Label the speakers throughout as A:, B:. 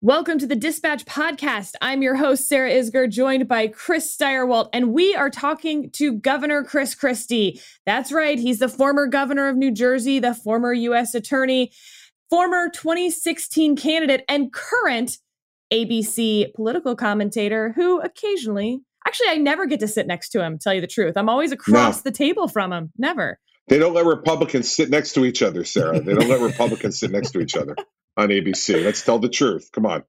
A: Welcome to the Dispatch Podcast. I'm your host, Sarah Isgur, joined by Chris Stirewalt, and we are talking to Governor Chris Christie. That's right, he's the former governor of New Jersey, the former U.S. attorney, former 2016 candidate, and current ABC political commentator who occasionally, actually, I never get to sit next to him, tell you the truth. I'm always across no. the table from him. Never.
B: They don't let Republicans sit next to each other, Sarah. They don't let Republicans sit next to each other on ABC. Let's tell the truth. Come on.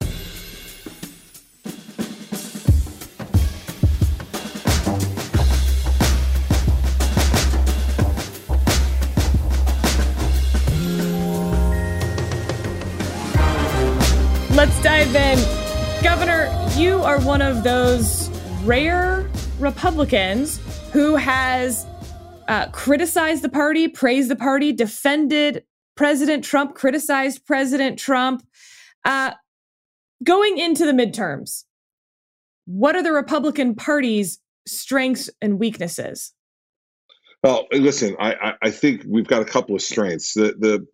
A: Let's dive in. Governor, you are one of those rare Republicans who has uh, criticized the party, praised the party, defended President Trump, criticized President Trump. Uh, going into the midterms, what are the Republican Party's strengths and weaknesses?
B: Well, listen, I, I think we've got a couple of strengths. The the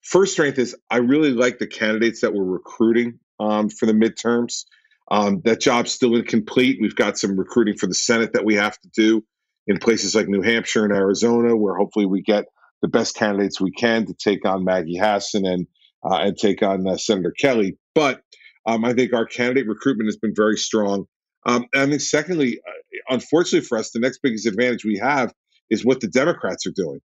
B: first strength is I really like the candidates that we're recruiting um, for the midterms. Um, that job's still incomplete. We've got some recruiting for the Senate that we have to do in places like New Hampshire and Arizona, where hopefully we get the best candidates we can to take on Maggie Hassan and uh, and take on uh, Senator Kelly. But um, I think our candidate recruitment has been very strong. Um, and I think, secondly, uh, unfortunately for us, the next biggest advantage we have is what the Democrats are doing.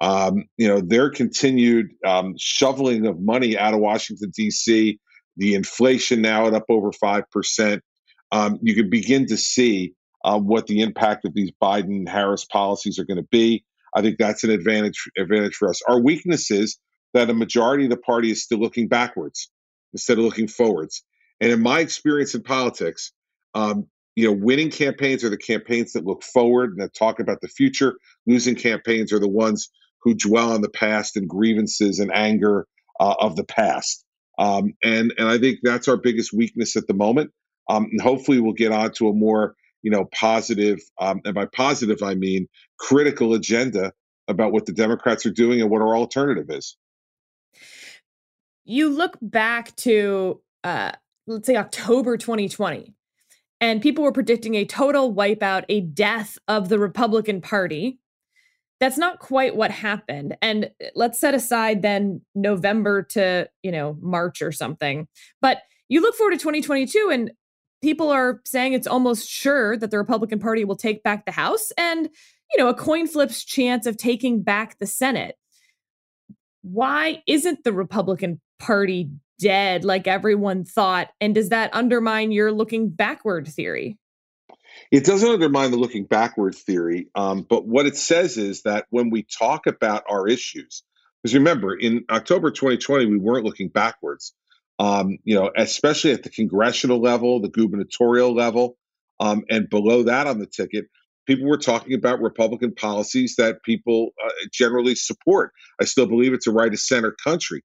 B: Um, you know, their continued um, shoveling of money out of Washington, D.C., the inflation now at up over 5%. Um, you can begin to see uh, what the impact of these Biden Harris policies are going to be. I think that's an advantage advantage for us. Our weakness is that a majority of the party is still looking backwards instead of looking forwards. And in my experience in politics, um, you know, winning campaigns are the campaigns that look forward and that talk about the future. Losing campaigns are the ones who dwell on the past and grievances and anger uh, of the past. Um, and and I think that's our biggest weakness at the moment. Um, and hopefully, we'll get on to a more you know positive, um, and by positive I mean critical agenda about what the Democrats are doing and what our alternative is.
A: You look back to, uh, let's say, October 2020, and people were predicting a total wipeout, a death of the Republican Party. That's not quite what happened. And uh, let's set aside then November to, you know, March or something. But you look forward to 2022 and people are saying it's almost sure that the Republican Party will take back the House. And you know, a coin flip's chance of taking back the Senate. Why isn't the Republican Party dead like everyone thought? And does that undermine your looking backward theory?
B: It doesn't undermine the looking backward theory, um, but what it says is that when we talk about our issues, because remember, in October 2020, we weren't looking backwards. Um, you know, especially at the congressional level, the gubernatorial level, um, and below that on the ticket, people were talking about Republican policies that people uh, generally support. I still believe it's a right of center country.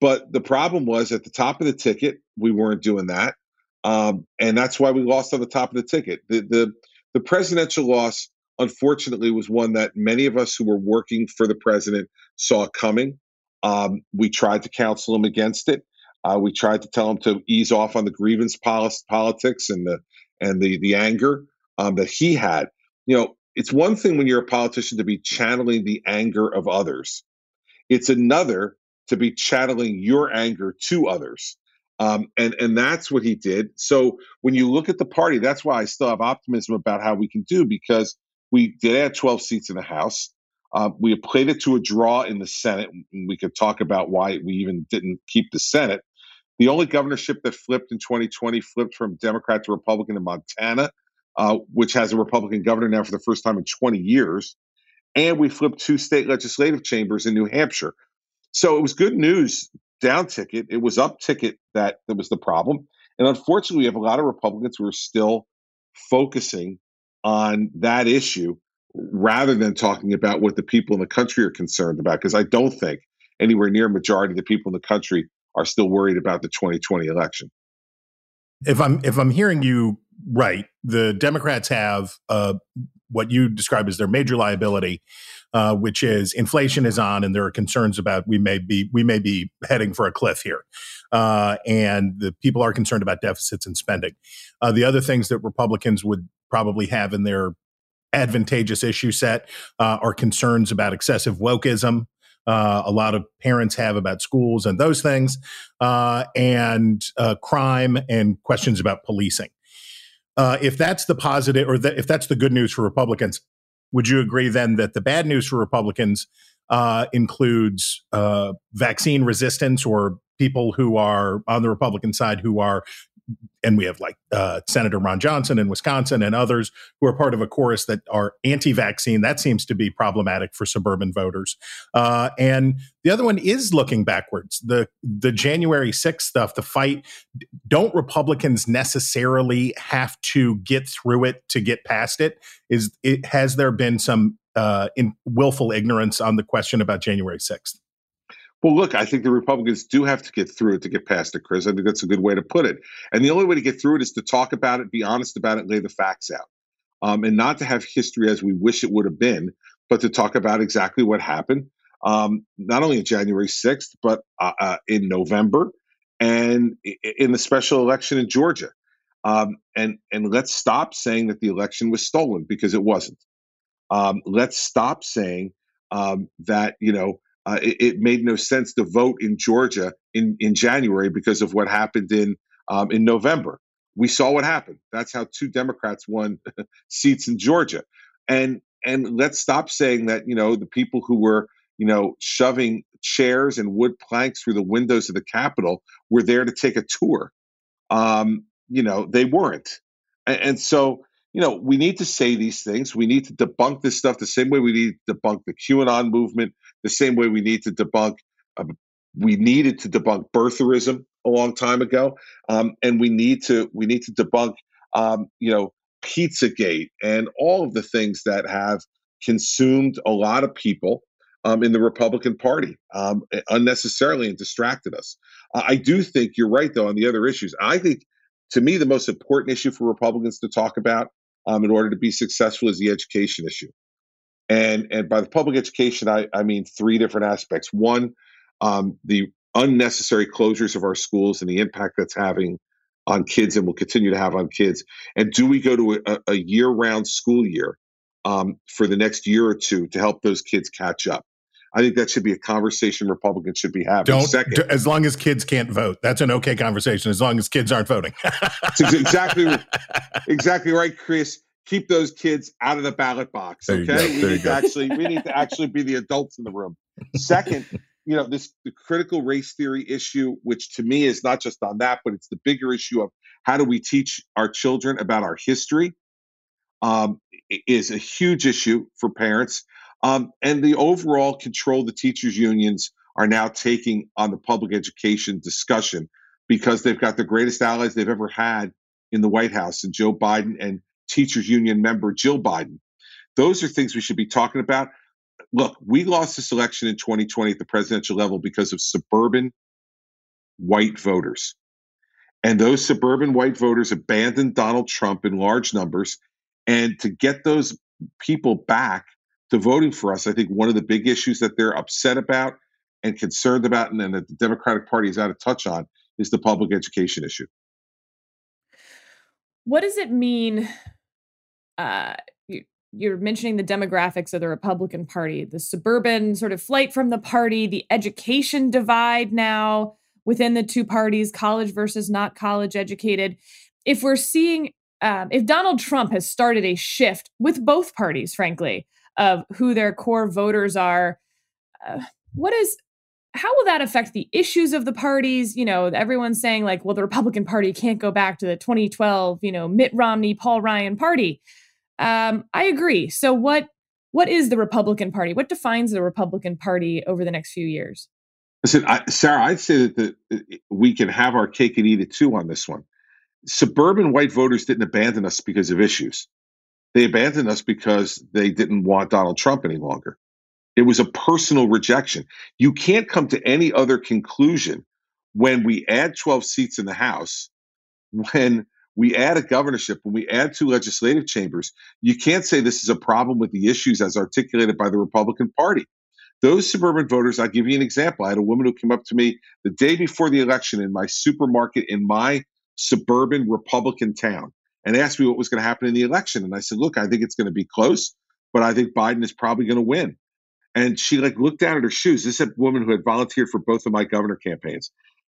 B: But the problem was at the top of the ticket, we weren't doing that. Um, and that's why we lost on the top of the ticket. The, the, the presidential loss, unfortunately, was one that many of us who were working for the president saw coming. Um, we tried to counsel him against it. Uh, we tried to tell him to ease off on the grievance politics and the and the the anger um, that he had. You know, it's one thing when you're a politician to be channeling the anger of others. It's another to be channeling your anger to others. Um, and and that's what he did. So when you look at the party, that's why I still have optimism about how we can do because we did add 12 seats in the House. Uh, we played it to a draw in the Senate. We could talk about why we even didn't keep the Senate. The only governorship that flipped in 2020 flipped from Democrat to Republican in Montana uh, which has a Republican governor now for the first time in 20 years. And we flipped two state legislative chambers in New Hampshire. So it was good news down ticket. It was up ticket that, that was the problem. And unfortunately, we have a lot of Republicans who are still focusing on that issue rather than talking about what the people in the country are concerned about. Because I don't think anywhere near a majority of the people in the country are still worried about the 2020 election.
C: If I'm if I'm hearing you right. The Democrats have uh, what you describe as their major liability, uh, which is inflation is on, and there are concerns about we may be we may be heading for a cliff here. uh, and the people are concerned about deficits and spending. Uh, the other things that Republicans would probably have in their advantageous issue set uh, are concerns about excessive wokeism. Uh, a lot of parents have about schools and those things, uh, and uh, crime and questions about policing. Uh, if that's the positive, or if that's the good news for Republicans, would you agree then that the bad news for Republicans uh, includes vaccine resistance or people who are on the Republican side who are and we have like uh, Senator Ron Johnson in Wisconsin and others who are part of a chorus that are anti-vaccine. That seems to be problematic for suburban voters. Uh, and the other one is looking backwards. The the January 6th stuff, the fight. Don't Republicans necessarily have to get through it to get past it? Is it has there been some uh, in willful ignorance on the question about January 6th?
B: Well, look, I think the Republicans do have to get through it to get past it, Chris. I think that's a good way to put it. And the only way to get through it is to talk about it, be honest about it, lay the facts out, um, and not to have history as we wish it would have been, but to talk about exactly what happened, um, not only on January 6th, but uh, uh, in November and in the special election in Georgia. Um, and and let's stop saying that the election was stolen because it wasn't. Um, let's stop saying um, that you know uh, it, it, made no sense to vote in Georgia in, in January because of what happened in um, in November. We saw what happened. That's how two Democrats won seats in Georgia. And and let's stop saying that you know the people who were you know shoving chairs and wood planks through the windows of the Capitol were there to take a tour. Um, you know they weren't, and, and so you know, we need to say these things. We need to debunk this stuff the same way we need to debunk the QAnon movement, the same way we need to debunk, uh, we needed to debunk birtherism a long time ago, um, and we need to we need to debunk, um, you know, PizzaGate and all of the things that have consumed a lot of people um, in the Republican Party um, unnecessarily and distracted us. I do think you're right, though, on the other issues. I think, to me, the most important issue for Republicans to talk about um, in order to be successful is the education issue. And, and by the public education, I, I mean three different aspects. One, um, the unnecessary closures of our schools and the impact that's having on kids and will continue to have on kids. And do we go to a, a year round school year um, for the next year or two to help those kids catch up? I think that should be a conversation Republicans should be having.
C: Don't Second, as long as kids can't vote. That's an okay conversation. As long as kids aren't voting.
B: exactly, exactly right, Chris. Keep those kids out of the ballot box. Okay, we need to actually we need to actually be the adults in the room. Second, you know this the critical race theory issue, which to me is not just on that, but it's the bigger issue of how do we teach our children about our history. Um, is a huge issue for parents. Um, and the overall control the teachers' unions are now taking on the public education discussion because they've got the greatest allies they've ever had in the White House and Joe Biden and teachers' union member Jill Biden. Those are things we should be talking about. Look, we lost this election in 2020 at the presidential level because of suburban white voters. And those suburban white voters abandoned Donald Trump in large numbers. And to get those people back to voting for us. I think one of the big issues that they're upset about and concerned about, and, and that the Democratic Party is out of touch on, is the public education issue.
A: What does it mean? Uh, you, you're mentioning the demographics of the Republican Party, the suburban sort of flight from the party, the education divide now within the two parties, college versus not college educated. If we're seeing, um, if Donald Trump has started a shift with both parties, frankly, of who their core voters are. Uh, what is how will that affect the issues of the parties? You know, everyone's saying like, well, the Republican Party can't go back to the 2012, you know, Mitt Romney, Paul Ryan party. Um, I agree. So what what is the Republican Party? What defines the Republican Party over the next few years?
B: Listen, I, Sarah, I'd say that the, we can have our cake and eat it too on this one. Suburban white voters didn't abandon us because of issues. They abandoned us because they didn't want Donald Trump any longer. It was a personal rejection. You can't come to any other conclusion when we add 12 seats in the House, when we add a governorship, when we add two legislative chambers. You can't say this is a problem with the issues as articulated by the Republican Party. those suburban voters, I'll give you an example. I had a woman who came up to me the day before the election in my supermarket in my suburban Republican town and asked me what was going to happen in the election. And I said, look, I think it's going to be close, but I think Biden is probably going to win. And she like looked down at her shoes. This is a woman who had volunteered for both of my governor campaigns.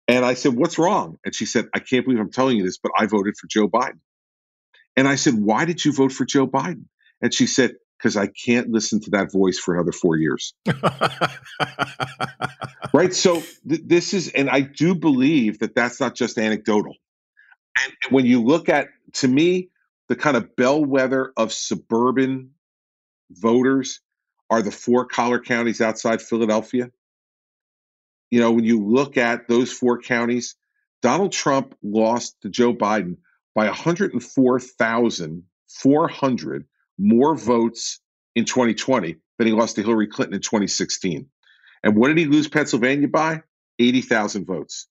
B: And I said, what's wrong? And she said, I can't believe I'm telling you this, but I voted for Joe Biden. And I said, why did you vote for Joe Biden? And she said, because I can't listen to that voice for another four years. right. So th- this is, and I do believe that that's not just anecdotal. And when you look at, to me, the kind of bellwether of suburban voters are the four collar counties outside Philadelphia. You know, when you look at those four counties, Donald Trump lost to Joe Biden by 104,400 more votes in 2020 than he lost to Hillary Clinton in 2016. And what did he lose Pennsylvania by? 80,000 votes.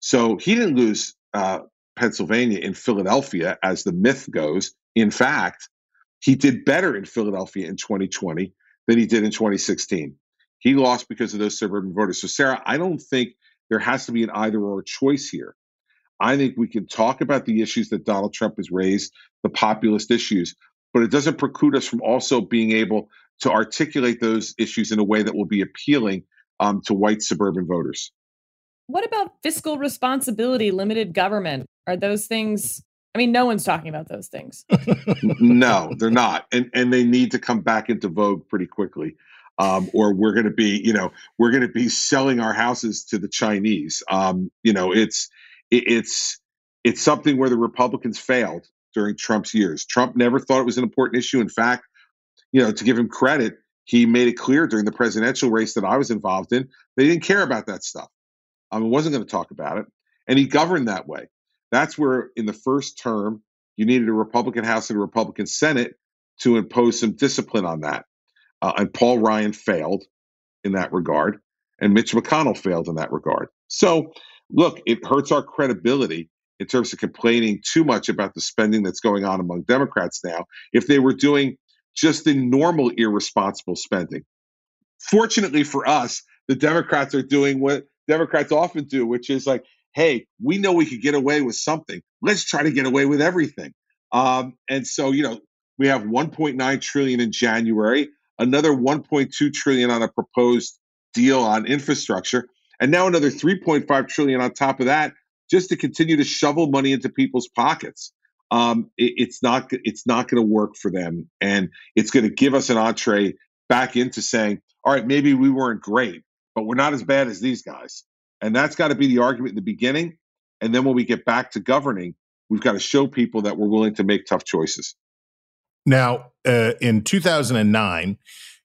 B: So he didn't lose uh, Pennsylvania in Philadelphia, as the myth goes. In fact, he did better in Philadelphia in 2020 than he did in 2016. He lost because of those suburban voters. So, Sarah, I don't think there has to be an either or choice here. I think we can talk about the issues that Donald Trump has raised, the populist issues, but it doesn't preclude us from also being able to articulate those issues in a way that will be appealing um, to white suburban voters.
A: What about fiscal responsibility, limited government? Are those things? I mean, no one's talking about those things.
B: no, they're not, and and they need to come back into vogue pretty quickly, um, or we're going to be, you know, we're going to be selling our houses to the Chinese. Um, you know, it's it, it's it's something where the Republicans failed during Trump's years. Trump never thought it was an important issue. In fact, you know, to give him credit, he made it clear during the presidential race that I was involved in, they didn't care about that stuff. I mean, wasn't going to talk about it. And he governed that way. That's where, in the first term, you needed a Republican House and a Republican Senate to impose some discipline on that. Uh, and Paul Ryan failed in that regard, and Mitch McConnell failed in that regard. So, look, it hurts our credibility in terms of complaining too much about the spending that's going on among Democrats now if they were doing just the normal irresponsible spending. Fortunately for us, the Democrats are doing what Democrats often do, which is like, hey, we know we could get away with something. Let's try to get away with everything. Um, and so, you know, we have 1.9 trillion in January, another 1.2 trillion on a proposed deal on infrastructure, and now another 3.5 trillion on top of that, just to continue to shovel money into people's pockets. Um, it, it's not it's not going to work for them, and it's going to give us an entree back into saying, all right, maybe we weren't great, but we're not as bad as these guys. And that's got to be the argument in the beginning. And then when we get back to governing, we've got to show people that we're willing to make tough choices.
C: Now, uh, in 2009,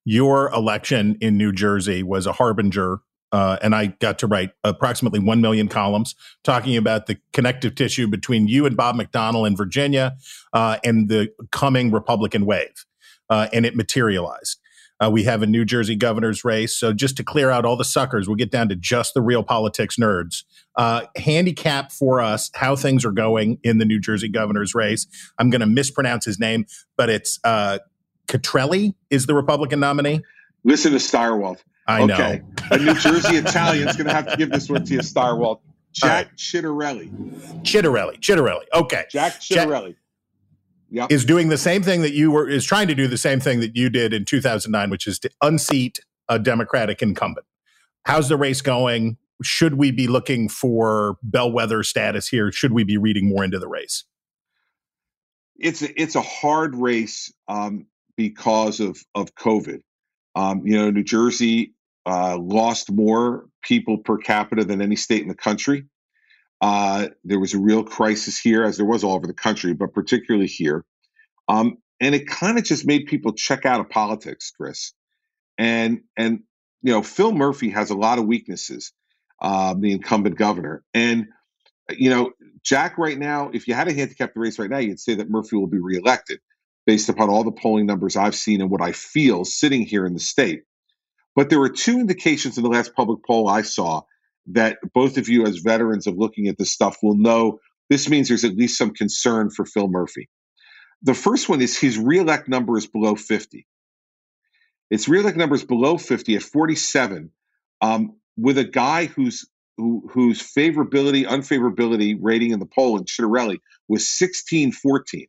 C: your election in New Jersey was a harbinger. Uh, and I got to write approximately 1 million columns talking about the connective tissue between you and Bob McDonnell in Virginia uh, and the coming Republican wave. Uh, and it materialized. Uh, we have a New Jersey governor's race. So just to clear out all the suckers, we'll get down to just the real politics nerds. Uh, handicap for us how things are going in the New Jersey governor's race. I'm going to mispronounce his name, but it's uh, Catrelli is the Republican nominee.
B: Listen to Stirewalt.
C: I okay.
B: know. a New Jersey Italian's going to have to give this one to you, Stirewalt. Jack right. Chitterelli.
C: Chitterelli. Chitterelli. Okay.
B: Jack Chitterelli
C: yep. is doing the same thing that you were is trying to do the same thing that you did in 2009 which is to unseat a democratic incumbent. How's the race going? Should we be looking for bellwether status here? Should we be reading more into the race?
B: It's a, it's a hard race um, because of of covid. Um, you know new jersey uh, lost more people per capita than any state in the country uh, there was a real crisis here, as there was all over the country, but particularly here. Um, and it kind of just made people check out of politics, Chris. And and you know, Phil Murphy has a lot of weaknesses, um, the incumbent governor. And you know, Jack, right now, if you had to handicap the race right now, you'd say that Murphy will be reelected based upon all the polling numbers I've seen and what I feel sitting here in the state. But there were two indications in the last public poll I saw that both of you, as veterans of looking at this stuff, will know this means there's at least some concern for Phil Murphy. The first one is his reelect number is below 50. Its rear number is below 50 at 47, um, with a guy who's who, whose favorability, unfavorability rating in the poll in Ciattarelli was 16 14.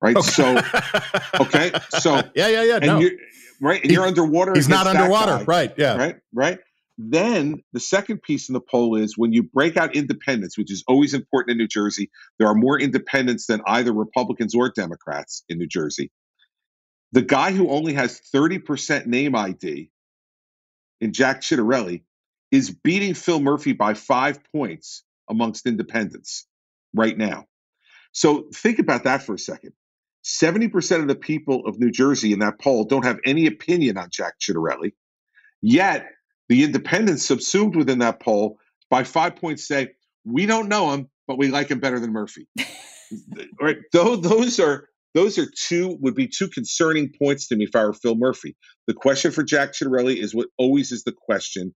B: Right. Okay. So, okay. So,
C: yeah, yeah, yeah.
B: And no. you're, right. And you're underwater.
C: He's not underwater. Guy, right. Yeah.
B: Right. Right. Then the second piece in the poll is when you break out independents, which is always important in New Jersey, there are more independents than either Republicans or Democrats in New Jersey. The guy who only has 30% name ID in Jack Ciattarelli is beating Phil Murphy by five points amongst independents right now. So think about that for a second. 70% of the people of New Jersey in that poll don't have any opinion on Jack Ciattarelli. Yet the independents subsumed within that poll by five points say, we don't know him, but we like him better than Murphy. right? Those, those are those are two would be two concerning points to me if I were Phil Murphy. The question for Jack Ciattarelli is what always is the question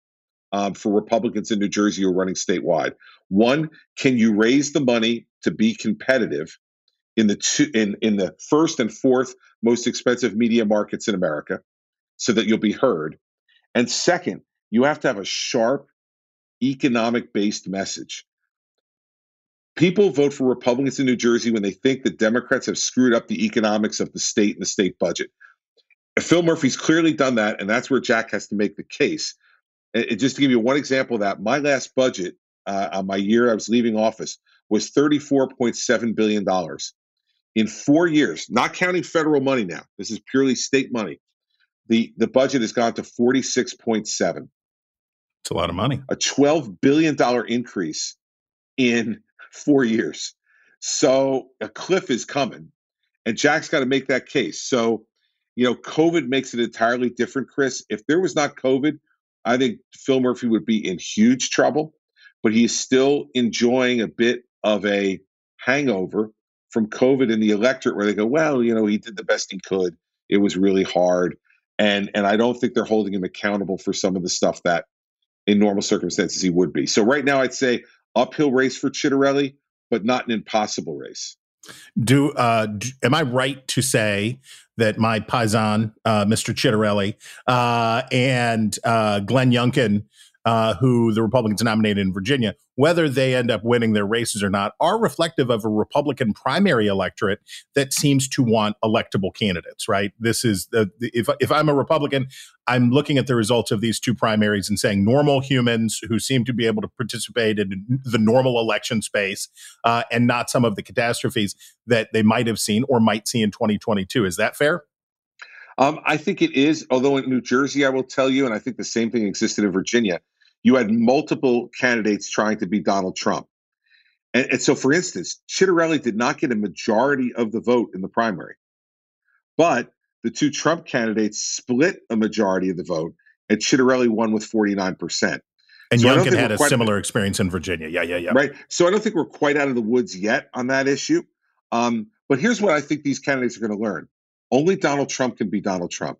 B: um, for Republicans in New Jersey who are running statewide. One, can you raise the money to be competitive in the two, in in the first and fourth most expensive media markets in America, so that you'll be heard? And second, you have to have a sharp economic based message. People vote for Republicans in New Jersey when they think that Democrats have screwed up the economics of the state and the state budget. Phil Murphy's clearly done that, and that's where Jack has to make the case. And just to give you one example of that, my last budget uh, on my year I was leaving office was $34.7 billion. In four years, not counting federal money now, this is purely state money, the, the budget has gone to 46.7.
C: It's a lot of money.
B: A $12 billion increase in four years. So a cliff is coming, and Jack's got to make that case. So, you know, COVID makes it entirely different, Chris. If there was not COVID, I think Phil Murphy would be in huge trouble, but he is still enjoying a bit of a hangover from COVID in the electorate where they go, well, you know, he did the best he could. It was really hard. And and I don't think they're holding him accountable for some of the stuff that in normal circumstances he would be. So right now, I'd say uphill race for Ciattarelli, but not an impossible race.
C: Do, uh, am I right to say that my paisan, uh, Mr. Ciattarelli, uh, and uh, Glenn Youngkin uh, who the Republicans nominated in Virginia, whether they end up winning their races or not, are reflective of a Republican primary electorate that seems to want electable candidates. Right? This is the, if if I'm a Republican, I'm looking at the results of these two primaries and saying normal humans who seem to be able to participate in the normal election space uh, and not some of the catastrophes that they might have seen or might see in 2022. Is that fair?
B: Um, I think it is. Although in New Jersey, I will tell you, and I think the same thing existed in Virginia you had multiple candidates trying to be Donald Trump. And, and so, for instance, Ciattarelli did not get a majority of the vote in the primary, but the two Trump candidates split a majority of the vote, and Ciattarelli won with 49%.
C: And so Youngkin had a similar experience in Virginia. Yeah, yeah, yeah.
B: Right. So I don't think we're quite out of the woods yet on that issue. Um, but here's what I think these candidates are going to learn: only Donald Trump can be Donald Trump.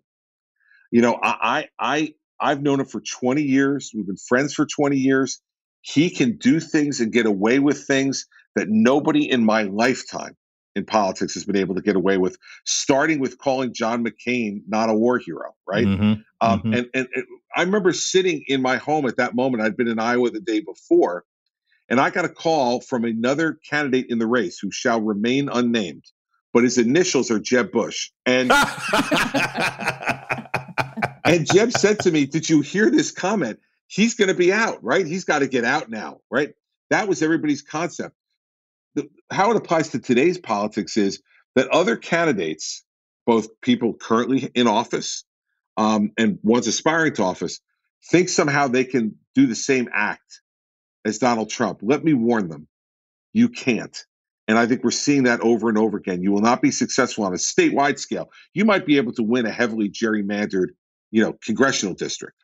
B: You know, I I I've known him for 20 years. We've been friends for 20 years. He can do things and get away with things that nobody in my lifetime in politics has been able to get away with, starting with calling John McCain not a war hero, right? Mm-hmm, um, mm-hmm. And, and, and I remember sitting in my home at that moment. I'd been in Iowa the day before, and I got a call from another candidate in the race who shall remain unnamed, but his initials are Jeb Bush. And and Jeb said to me, Did you hear this comment? He's going to be out, right? He's got to get out now, right? That was everybody's concept. The, how it applies to today's politics is that other candidates, both people currently in office um, and ones aspiring to office, think somehow they can do the same act as Donald Trump. Let me warn them you can't. And I think we're seeing that over and over again. You will not be successful on a statewide scale. You might be able to win a heavily gerrymandered you know, congressional district.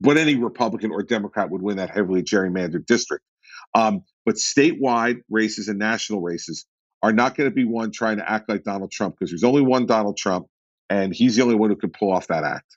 B: But any Republican or Democrat would win that heavily gerrymandered district. Um, but statewide races and national races are not going to be one trying to act like Donald Trump because there's only one Donald Trump, and he's the only one who can pull off that act.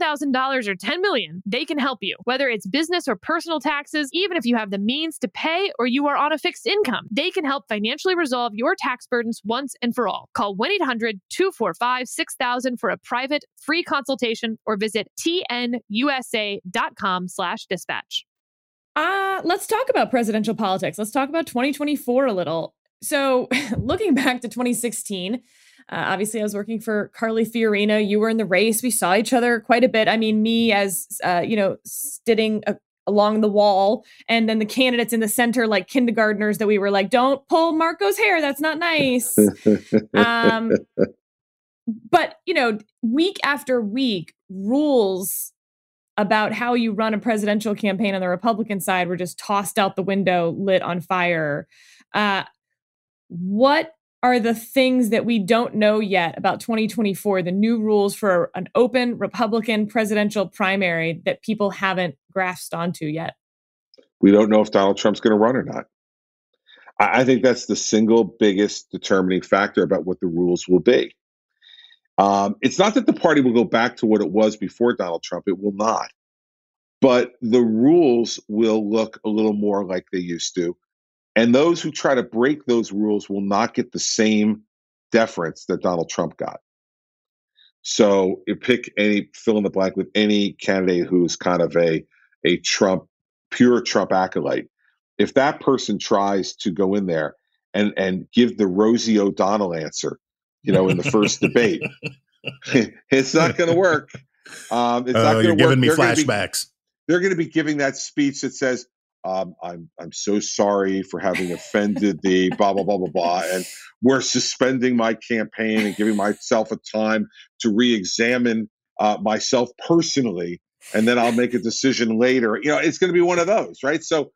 A: $10,000 or 10 million, they can help you. Whether it's business or personal taxes, even if you have the means to pay or you are on a fixed income, they can help financially resolve your tax burdens once and for all. Call 1-800-245-6000 for a private free consultation or visit tnusa.com slash dispatch. Uh, let's talk about presidential politics. Let's talk about 2024 a little. So, looking back to 2016, uh, obviously, I was working for Carly Fiorina. You were in the race. We saw each other quite a bit. I mean, me as uh, you know, sitting uh, along the wall, and then the candidates in the center, like kindergartners, that we were like, "Don't pull Marco's hair. That's not nice." um, but you know, week after week, rules about how you run a presidential campaign on the Republican side were just tossed out the window, lit on fire. Uh, what are the things that we don't know yet about 2024, the new rules for an open Republican presidential primary that people haven't grasped onto yet?
B: We don't know if Donald Trump's going to run or not. I think that's the single biggest determining factor about what the rules will be. Um, it's not that the party will go back to what it was before Donald Trump, it will not. But the rules will look a little more like they used to. And those who try to break those rules will not get the same deference that Donald Trump got. So you pick any fill in the blank with any candidate who's kind of a a Trump pure Trump acolyte. If that person tries to go in there and and give the Rosie O'Donnell answer, you know, in the first debate, it's not going to work. Um, it's not going to work.
C: Giving me they're flashbacks.
B: Gonna be, they're going to be giving that speech that says, um, I'm I'm so sorry for having offended the blah blah blah blah blah, and we're suspending my campaign and giving myself a time to re-examine uh, myself personally, and then I'll make a decision later. You know, it's going to be one of those, right? So,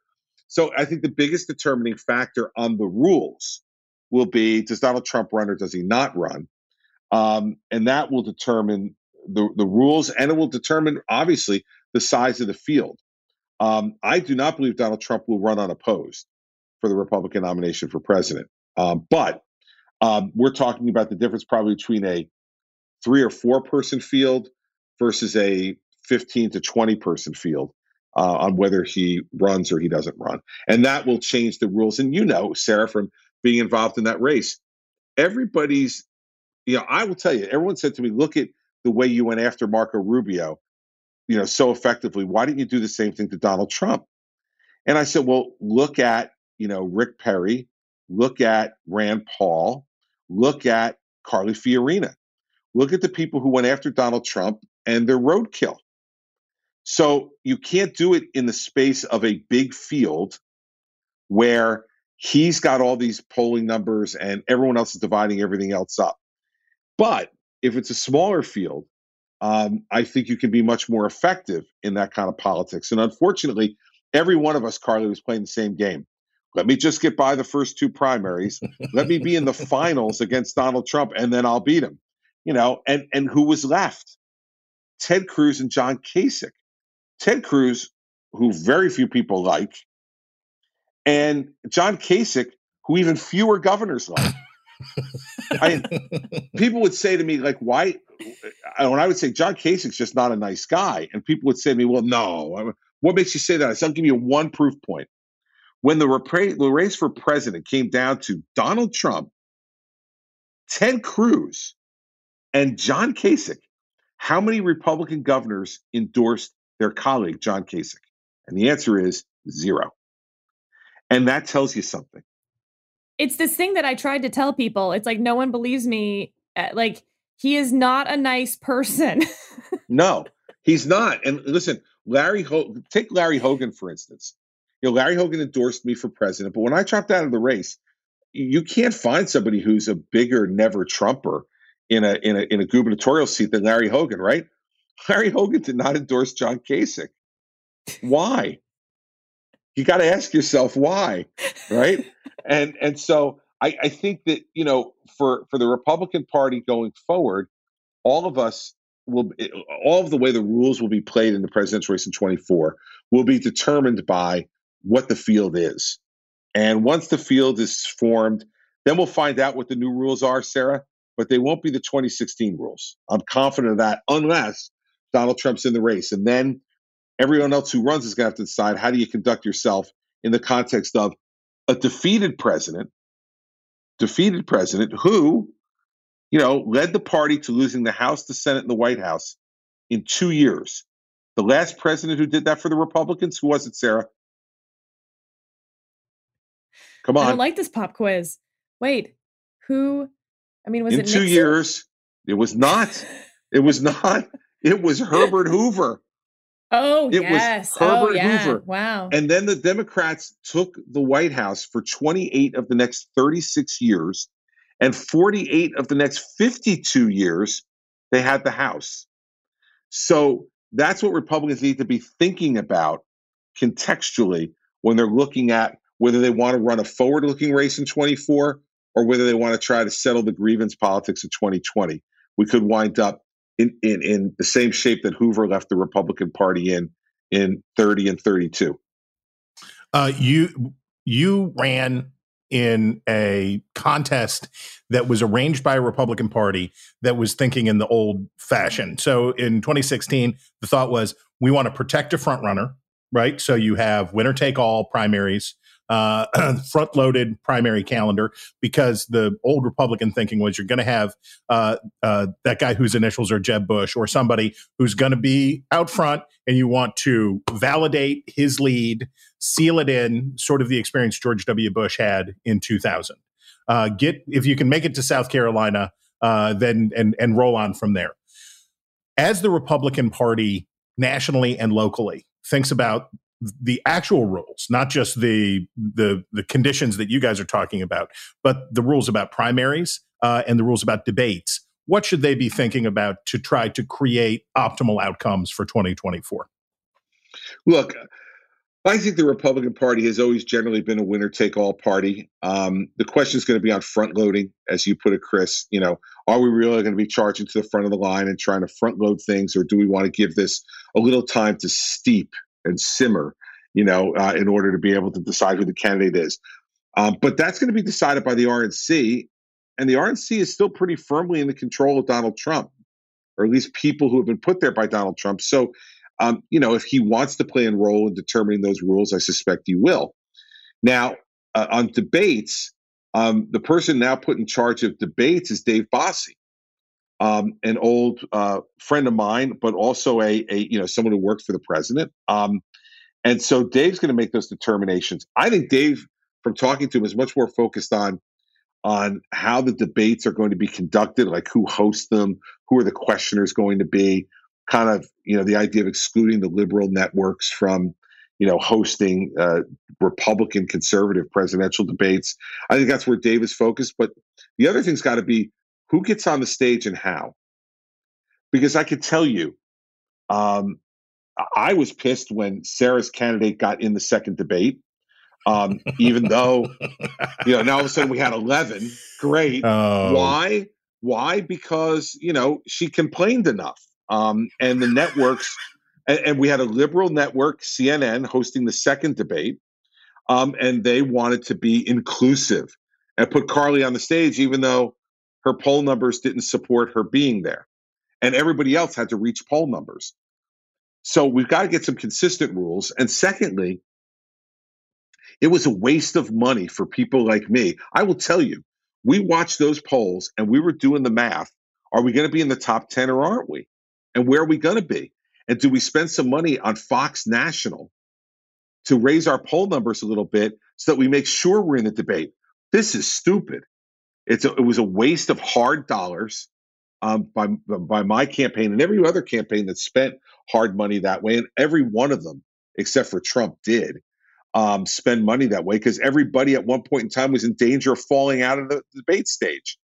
B: so I think the biggest determining factor on the rules will be: does Donald Trump run or does he not run? Um, and that will determine the the rules, and it will determine obviously the size of the field. Um, I do not believe Donald Trump will run unopposed for the Republican nomination for president. Um, but um, we're talking about the difference probably between a three or four person field versus a 15 to 20 person field uh, on whether he runs or he doesn't run. And that will change the rules. And you know, Sarah, from being involved in that race, everybody's, you know, I will tell you, everyone said to me, look at the way you went after Marco Rubio you know, so effectively. Why didn't you do the same thing to Donald Trump? And I said, well, look at, you know, Rick Perry, look at Rand Paul, look at Carly Fiorina, look at the people who went after Donald Trump and their roadkill. So you can't do it in the space of a big field where he's got all these polling numbers and everyone else is dividing everything else up. But if it's a smaller field um, I think you can be much more effective in that kind of politics. And unfortunately, every one of us, Carly, was playing the same game. Let me just get by the first two primaries. Let me be in the finals against Donald Trump, and then I'll beat him. You know, and and who was left? Ted Cruz and John Kasich. Ted Cruz, who very few people like, and John Kasich, who even fewer governors like. I people would say to me like, "Why?" When I would say John Kasich's just not a nice guy, and people would say to me, "Well, no. What makes you say that?" I said, "I'll give you one proof point. When the, repra- the race for president came down to Donald Trump, Ted Cruz, and John Kasich, how many Republican governors endorsed their colleague John Kasich? And the answer is zero. And that tells you something
A: it's this thing that I tried to tell people. It's like no one believes me. Uh, like he is not a nice person.
B: no, he's not. And listen, Larry, Ho- take Larry Hogan for instance. You know, Larry Hogan endorsed me for president, but when I dropped out of the race, you can't find somebody who's a bigger never Trumper in a in a in a gubernatorial seat than Larry Hogan, right? Larry Hogan did not endorse John Kasich. Why? You got to ask yourself why, right? and and so I, I think that you know for for the Republican Party going forward, all of us will eh, all of the way the rules will be played in the presidential race in 24 will be determined by what the field is. And once the field is formed, then we'll find out what the new rules are, Sarah, but they won't be the 2016 rules. I'm confident of that unless Donald Trump's in the race. And then everyone else who runs is going to have to decide how do you conduct yourself in the context of a defeated president, defeated president who you know, led the party to losing the House, the Senate, and the White House in two years. The last president who did that for the Republicans, who was it, Sarah? Come on.
A: I don't like this pop quiz. Wait, who? I mean, was
B: in
A: it
B: two
A: Nixon?
B: years? It was not. it was not. It was Herbert Hoover.
A: Oh,
B: it
A: yes.
B: was Herbert
A: oh, yeah.
B: Hoover.
A: Wow.
B: And then the Democrats took the White House for 28 of the next 36 years and 48 of the next 52 years, they had the House. So that's what Republicans need to be thinking about contextually when they're looking at whether they want to run a forward looking race in 24 or whether they want to try to settle the grievance politics of 2020. We could wind up in, in, in the same shape that Hoover left the Republican Party in in 30 and 32.
C: Uh, you you ran in a contest that was arranged by a Republican Party that was thinking in the old fashion. So in 2016, the thought was we want to protect a front runner, right? So you have winner take all primaries uh, front loaded primary calendar because the old Republican thinking was you're going to have uh, uh, that guy whose initials are Jeb Bush or somebody who's going to be out front and you want to validate his lead, seal it in, sort of the experience George W. Bush had in 2000. Uh, get if you can make it to South Carolina, uh, then and and roll on from there. As the Republican Party nationally and locally thinks about the actual rules, not just the the the conditions that you guys are talking about, but the rules about primaries uh, and the rules about debates. What should they be thinking about to try to create optimal outcomes for 2024?
B: Look, I think the Republican Party has always generally been a winner take all party. Um, the question is going to be on front loading, as you put it, Chris. You know, are we really going to be charging to the front of the line and trying to front load things, or do we want to give this a little time to steep and simmer, you know, uh, in order to be able to decide who the candidate is. Um, but that's going to be decided by the RNC, and the RNC is still pretty firmly in the control of Donald Trump, or at least people who have been put there by Donald Trump. So, um, you know, if he wants to play a role in determining those rules, I suspect he will. Now, uh, on debates, um, the person now put in charge of debates is Dave Bossie, um, an old uh, friend of mine, but also a, a you know someone who worked for the president. Um, and so Dave's going to make those determinations. I think Dave, from talking to him, is much more focused on on how the debates are going to be conducted, like who hosts them, who are the questioners going to be, kind of you know the idea of excluding the liberal networks from you know hosting uh, Republican conservative presidential debates. I think that's where Dave is focused. But the other thing's got to be who gets on the stage and how. Because I could tell you, um, I was pissed when Sarah's candidate got in the second debate. Um, even though, you know, now all of a sudden we had 11. Great.
C: Oh.
B: Why? Why? Because, you know, she complained enough. Um, and the networks, and, and, we had a liberal network, CNN, hosting the second debate. Um, and they wanted to be inclusive and put Carly on the stage, even though her poll numbers didn't support her being there. And everybody else had to reach poll numbers. So we've got to get some consistent rules. And secondly, it was a waste of money for people like me. I will tell you, we watched those polls and we were doing the math. Are we going to be in the top 10 or aren't we? And where are we going to be? And do we spend some money on Fox National to raise our poll numbers a little bit so that we make sure we're in the debate? This is stupid. It's a, it was a waste of hard dollars um, by by my campaign and every other campaign that spent hard money that way, and every one of them except for Trump did um, spend money that way because everybody at one point in time was in danger of falling out of the debate stage.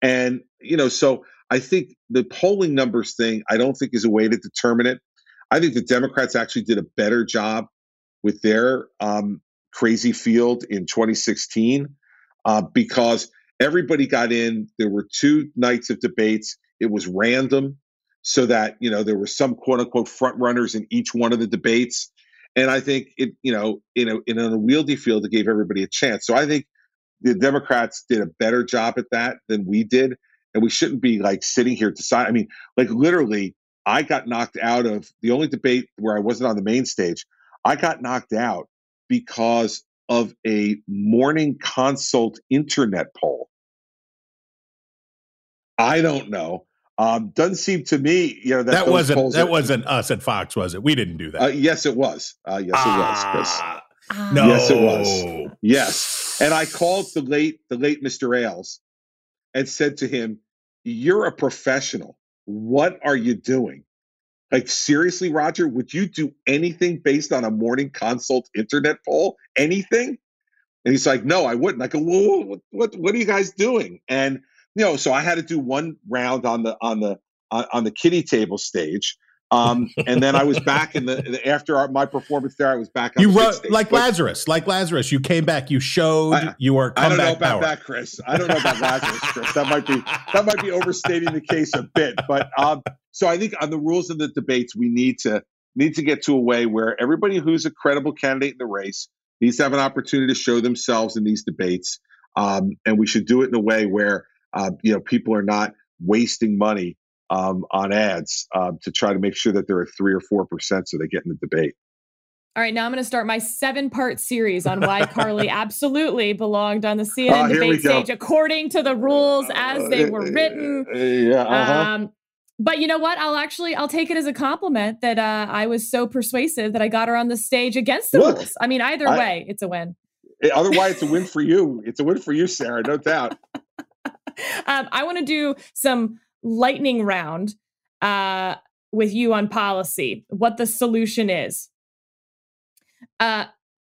B: And you know, so I think the polling numbers thing, I don't think is a way to determine it. I think the Democrats actually did a better job with their um, crazy field in 2016 uh, because everybody got in. There were two nights of debates. It was random, so that you know there were some quote unquote front runners in each one of the debates. And I think it, you know, in a in a unwieldy field, it gave everybody a chance. So I think the Democrats did a better job at that than we did, and we shouldn't be like sitting here deciding. I mean, like literally, I got knocked out of the only debate where I wasn't on the main stage. I got knocked out because of a morning consult internet poll. I don't know. Um, doesn't seem to me, you know, that,
C: that wasn't that are, wasn't us at Fox, was it? We didn't do that.
B: Uh, yes, it was. Uh, yes, it was, Chris.
C: Ah, no.
B: Yes, it was. Yes, and I called the late the late Mr. Ailes and said to him, "You're a professional. What are you doing? Like seriously, Roger? Would you do anything based on a morning consult internet poll? Anything?" And he's like, "No, I wouldn't." I go, "Whoa, what, what, what are you guys doing?" And you know, so I had to do one round on the on the on, on the kitty table stage. Um, and then I was back in the after our, my performance there. I was back.
C: you wrote like Lazarus, like Lazarus. You came back. You showed I, you are. I
B: don't know about
C: power.
B: that, Chris. I don't know about Lazarus, Chris. That might be that might be overstating the case a bit. But um, so I think on the rules of the debates, we need to need to get to a way where everybody who's a credible candidate in the race needs to have an opportunity to show themselves in these debates, um, and we should do it in a way where uh, you know, people are not wasting money um, on ads uh, to try to make sure that they're at three or four percent so they get in the debate.
A: All right, now I'm going to start my seven part series on why Carly absolutely belonged on the CNN uh, debate stage according to the rules as they were written.
B: Yeah. Uh-huh. Um,
A: but you know what? I'll actually I'll take it as a compliment that uh, I was so persuasive that I got her on the stage against the Look, rules. I mean, either I, way, it's a win.
B: Otherwise, it's a win for you. It's a win for you, Sarah, no doubt.
A: um, I want to do some lightning round uh, with you on policy, what the solution is. Uh,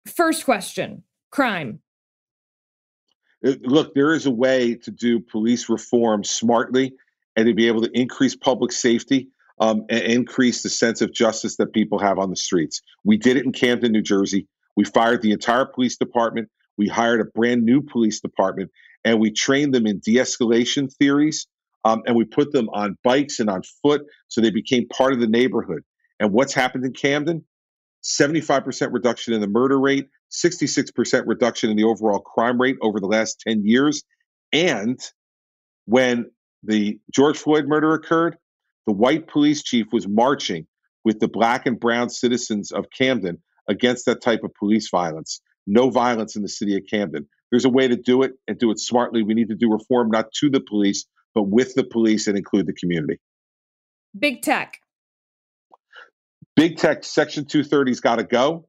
A: first question crime.
B: Uh, look, there is a way to do police reform smartly and to be able to increase public safety um, and increase the sense of justice that people have on the streets. We did it in Camden, New Jersey. We fired the entire police department. We hired a brand new police department and we trained them in de escalation theories. Um, and we put them on bikes and on foot so they became part of the neighborhood. And what's happened in Camden? 75% reduction in the murder rate, 66% reduction in the overall crime rate over the last 10 years. And when the George Floyd murder occurred, the white police chief was marching with the black and brown citizens of Camden against that type of police violence. No violence in the city of Camden. There's a way to do it and do it smartly. We need to do reform not to the police, but with the police and include the community.
A: Big tech.
B: Big tech Section 230's got to go.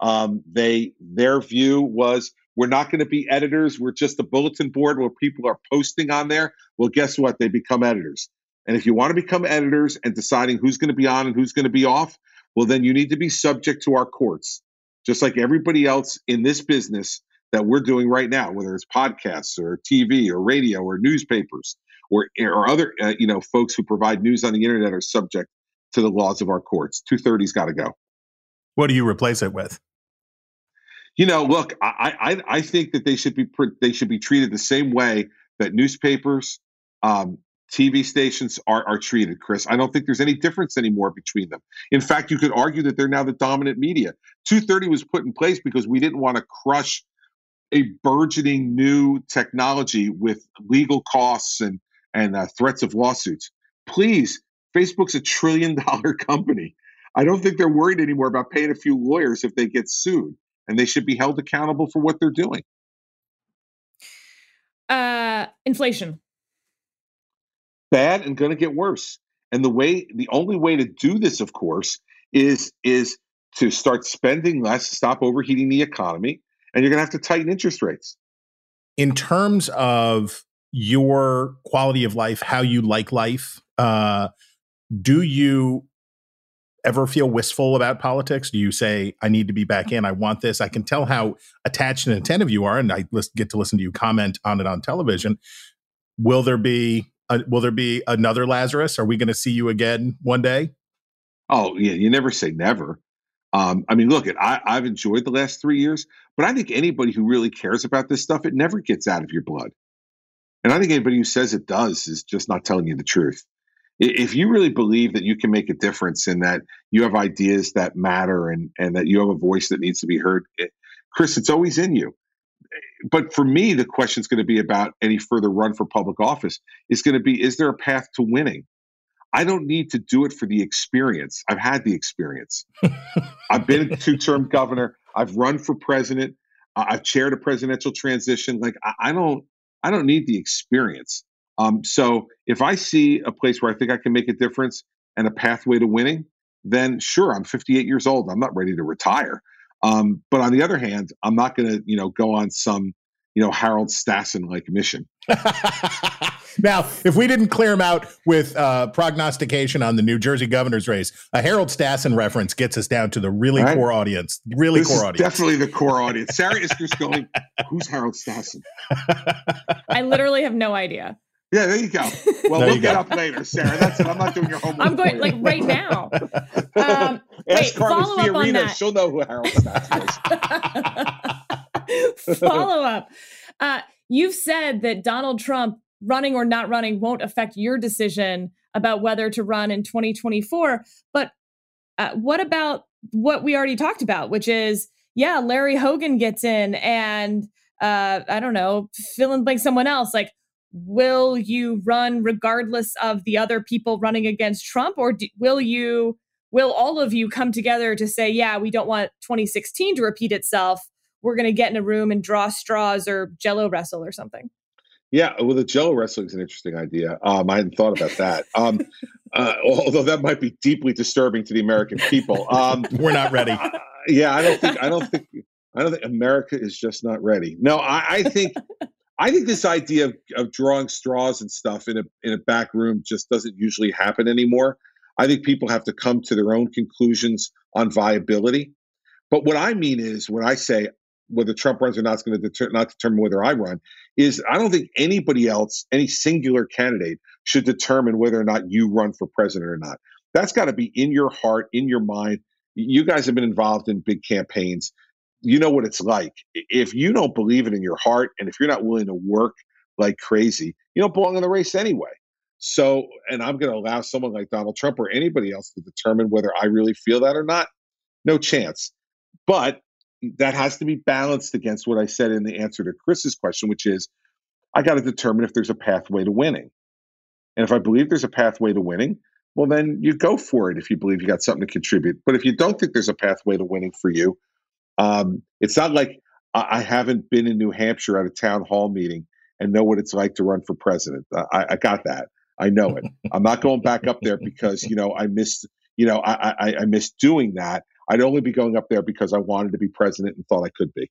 B: Um, they their view was we're not going to be editors. We're just a bulletin board where people are posting on there. Well, guess what? They become editors. And if you want to become editors and deciding who's going to be on and who's going to be off, well, then you need to be subject to our courts. Just like everybody else in this business, that we're doing right now, whether it's podcasts or TV or radio or newspapers or, or other, uh, you know, folks who provide news on the internet are subject to the laws of our courts. 230's got to go.
C: What do you replace it with?
B: You know, look, I, I, I think that they should be they should be treated the same way that newspapers, um, TV stations are, are treated, Chris. I don't think there's any difference anymore between them. In fact, you could argue that they're now the dominant media. 230 was put in place because we didn't want to crush a burgeoning new technology with legal costs and and uh, threats of lawsuits. Please, Facebook's a trillion dollar company. I don't think they're worried anymore about paying a few lawyers if they get sued, and they should be held accountable for what they're doing.
A: Uh, inflation.
B: Bad and going to get worse. And the way, the only way to do this, of course, is is to start spending less, stop overheating the economy, and you're going to have to tighten interest rates.
C: In terms of your quality of life, how you like life, uh, do you ever feel wistful about politics? Do you say, I need to be back in, I want this? I can tell how attached and attentive you are, and I get to listen to you comment on it on television. Will there be will there be another Lazarus? Are we going to see you again one day?
B: Oh yeah, you never say never. Um, I mean, look, I, I've enjoyed the last three years, but I think anybody who really cares about this stuff, it never gets out of your blood. And I think anybody who says it does is just not telling you the truth. If you really believe that you can make a difference and that you have ideas that matter and, and that you have a voice that needs to be heard, it, Chris, it's always in you. But for me, the question is going to be about any further run for public office is going to be is there a path to winning? I don't need to do it for the experience. I've had the experience. I've been a two term governor. I've run for president. I've chaired a presidential transition. Like I, I don't, I don't need the experience. Um, so if I see a place where I think I can make a difference and a pathway to winning, then sure, I'm 58 years old. I'm not ready to retire. Um, but on the other hand, I'm not going to, you know, go on some, you know, Harold Stassen like mission.
C: now, if we didn't clear him out with uh, prognostication on the New Jersey governor's race, a Harold Stassen reference gets us down to the really right. core audience. Really
B: this
C: core audience.
B: Definitely the core audience. Sarah is just going, "Who's Harold Stassen?"
A: I literally have no idea.
B: Yeah, there you go. Well, there look it up later, Sarah. That's it. I'm not doing your homework.
A: I'm going like right now. Um,
B: Ask wait, follow up on that. She'll know who Harold Stassen
A: is. follow up. Uh, you've said that Donald Trump running or not running won't affect your decision about whether to run in 2024. But uh, what about what we already talked about, which is, yeah, Larry Hogan gets in and uh, I don't know, fill in blank someone else. Like, will you run regardless of the other people running against Trump, or do, will you? Will all of you come together to say, yeah, we don't want 2016 to repeat itself? We're going to get in a room and draw straws or jello wrestle or something.
B: Yeah, well, the Jello wrestling is an interesting idea. Um, I hadn't thought about that. Um, uh, although that might be deeply disturbing to the American people. Um,
C: We're not ready.
B: Uh, yeah, I don't think. I don't think. I don't think America is just not ready. No, I, I think. I think this idea of, of drawing straws and stuff in a in a back room just doesn't usually happen anymore. I think people have to come to their own conclusions on viability. But what I mean is, when I say whether Trump runs or not is going to deter- not determine whether I run. Is I don't think anybody else, any singular candidate, should determine whether or not you run for president or not. That's got to be in your heart, in your mind. You guys have been involved in big campaigns. You know what it's like. If you don't believe it in your heart, and if you're not willing to work like crazy, you don't belong in the race anyway. So, and I'm going to allow someone like Donald Trump or anybody else to determine whether I really feel that or not. No chance. But that has to be balanced against what I said in the answer to Chris's question, which is I got to determine if there's a pathway to winning. And if I believe there's a pathway to winning, well, then you go for it if you believe you got something to contribute. But if you don't think there's a pathway to winning for you, um, it's not like I, I, haven't been in New Hampshire at a town hall meeting and know what it's like to run for president. I, I got that. I know it. I'm not going back up there because you know I missed. You know I, I, I missed doing that. I'd only be going up there because I wanted to be president and thought I could be.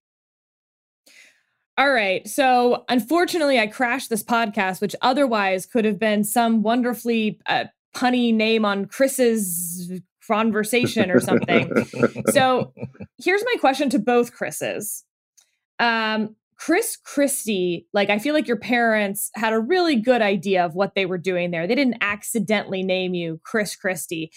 A: All right. So, unfortunately, I crashed this podcast, which otherwise could have been some wonderfully uh, punny name on Chris's conversation or something. so, here's my question to both Chris's. Um, Chris Christie, like, I feel like your parents had a really good idea of what they were doing there. They didn't accidentally name you Chris Christie.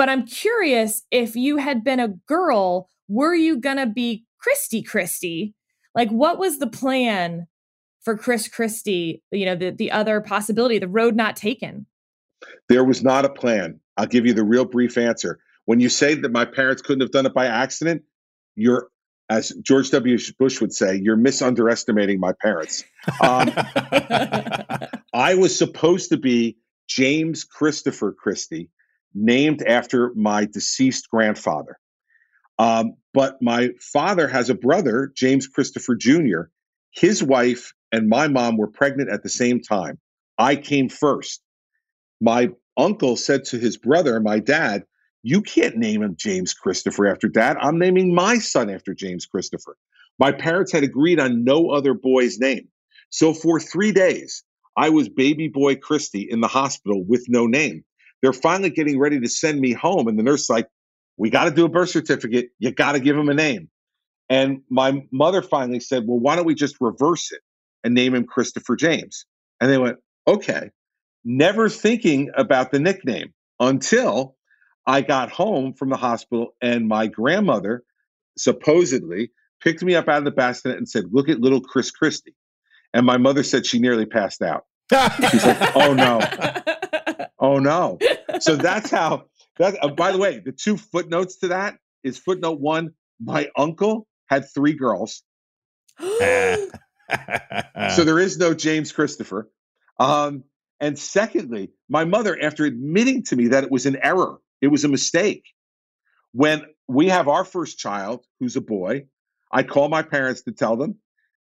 A: But I'm curious if you had been a girl, were you going to be Christy Christie? Like, what was the plan for Chris Christie? You know, the, the other possibility, the road not taken?
B: There was not a plan. I'll give you the real brief answer. When you say that my parents couldn't have done it by accident, you're, as George W. Bush would say, you're misunderestimating my parents. Um, I was supposed to be James Christopher Christie, named after my deceased grandfather. Um, but my father has a brother, James Christopher Jr. His wife and my mom were pregnant at the same time. I came first. My uncle said to his brother, my dad, You can't name him James Christopher after dad. I'm naming my son after James Christopher. My parents had agreed on no other boy's name. So for three days, I was baby boy Christie in the hospital with no name. They're finally getting ready to send me home. And the nurse like, we got to do a birth certificate. You got to give him a name. And my mother finally said, well, why don't we just reverse it and name him Christopher James? And they went, okay. never thinking about the nickname until I got home from the hospital and my grandmother supposedly picked me up out of the bassinet and said, Look at little Chris Christie. And my mother said she nearly passed out. She's like, Oh no. Oh no. So that's how that uh, by the way, the two footnotes to that is footnote one, my uncle had three girls. so there is no James Christopher. Um, and secondly, my mother, after admitting to me that it was an error, it was a mistake. When we have our first child, who's a boy, I call my parents to tell them.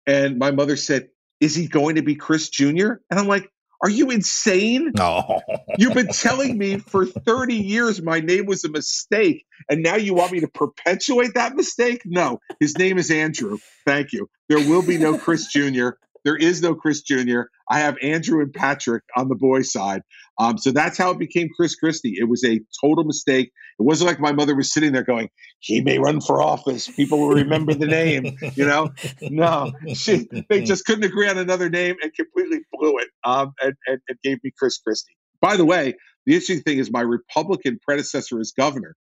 B: And my mother said, Is he going to be Chris Jr.? And I'm like, Are you insane?
C: No.
B: You've been telling me for 30 years my name was a mistake. And now you want me to perpetuate that mistake? No, his name is Andrew. Thank you. There will be no Chris Jr. There is no Chris Jr. I have Andrew and Patrick on the boy side. Um, so that's how it became Chris Christie. It was a total mistake. It wasn't like my mother was sitting there going, he may run for office. People will remember the name. You know, no, she, they just couldn't agree on another name and completely blew it um, and, and, and gave me Chris Christie. By the way, the interesting thing is my Republican predecessor as governor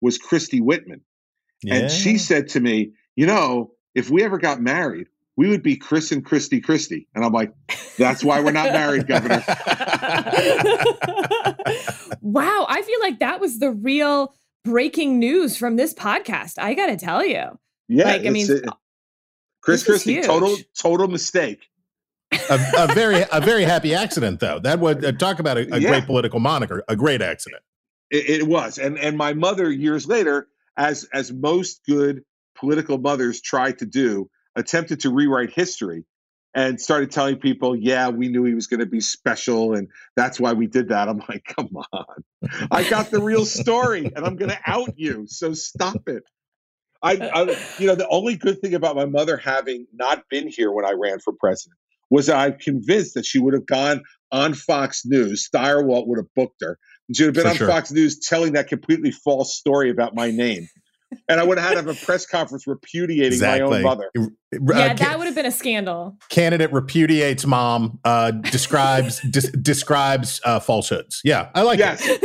B: was Christie Whitman.
C: Yeah.
B: And she said to me, you know, if we ever got married, we would be Chris and Christy Christie. And I'm like, that's why we're not married, Governor.
A: wow. I feel like that was the real breaking news from this podcast. I got to tell you.
B: Yeah.
A: Like, I mean,
B: it. Chris
A: this is
B: Christie, total, total mistake.
C: a, a very a very happy accident though. That would uh, talk about a, a
B: Yeah.
C: great political moniker. A great accident.
B: It, it was. And and my mother years later, as as most good political mothers try to do, attempted to rewrite history and started telling people, yeah, we knew he was going to be special and that's why we did that. I'm like, come on. I got the real story and I'm going to out you. So stop it. I, I you know, the only good thing about my mother having not been here when I ran for president was that I'm convinced that she would have gone on Fox News. Stirewalt would have booked her. And she would have been
C: For
B: on
C: sure.
B: Fox News telling that completely false story about my name. And I would have had to have a press conference repudiating my own mother.
C: Uh,
A: yeah,
C: ca-
A: that would have been a scandal.
C: candidate repudiates mom. Uh, describes dis- describes uh, falsehoods. Yeah, I like
B: Yes.
C: it.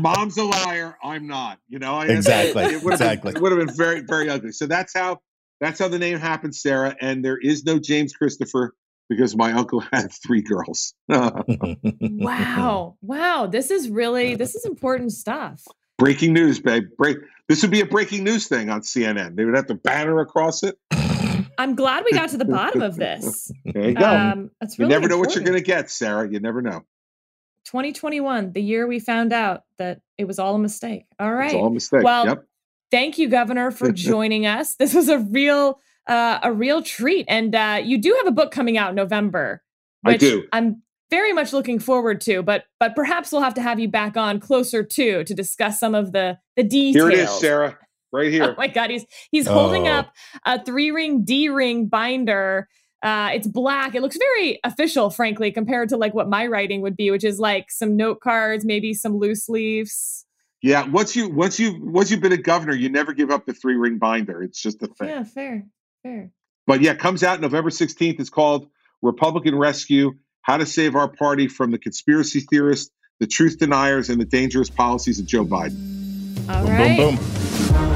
B: Mom's a liar. I'm not. You know, I,
C: Exactly,
B: It would have
C: exactly.
B: been, it would have been very, very ugly. So that's how that's how the name happened, Sarah. And there is no James Christopher because my uncle had three girls.
A: wow. Wow. This is really, this is important stuff.
B: Breaking news, babe. Break. This would be a breaking news thing on CNN. They would have to banner across it.
A: I'm glad we got to the bottom of this.
B: There you go.
A: Um, that's
B: you
A: really
B: never know what you're going to get, Sarah. You never know.
A: 2021, the year we found out that it was all a mistake. All right.
B: It's all a mistake.
A: Well,
B: yep.
A: Thank you, Governor, for joining us. This was a real, uh, a real treat. And uh, you do have a book coming out in November,
B: I do.
A: I'm very much looking forward to. But but perhaps we'll have to have you back on closer to to discuss some of the the details.
B: Here it is, Sarah. Right here.
A: Oh
B: here.
A: my God, he's he's holding
C: Oh.
A: up a three ring D ring binder. Uh, it's black. It looks very official, frankly, compared to like what my writing would be, which is like some note cards, maybe some loose leaves.
B: Yeah. Once you once you once you've been a governor, you never give up the three ring binder. It's just a thing.
A: Yeah, fair, fair.
B: But yeah, it comes out November 16th. It's called Republican Rescue How to Save Our Party from the Conspiracy Theorists, the Truth Deniers, and the Dangerous Policies of Joe Biden.
A: All
C: boom,
A: right.
C: boom, boom.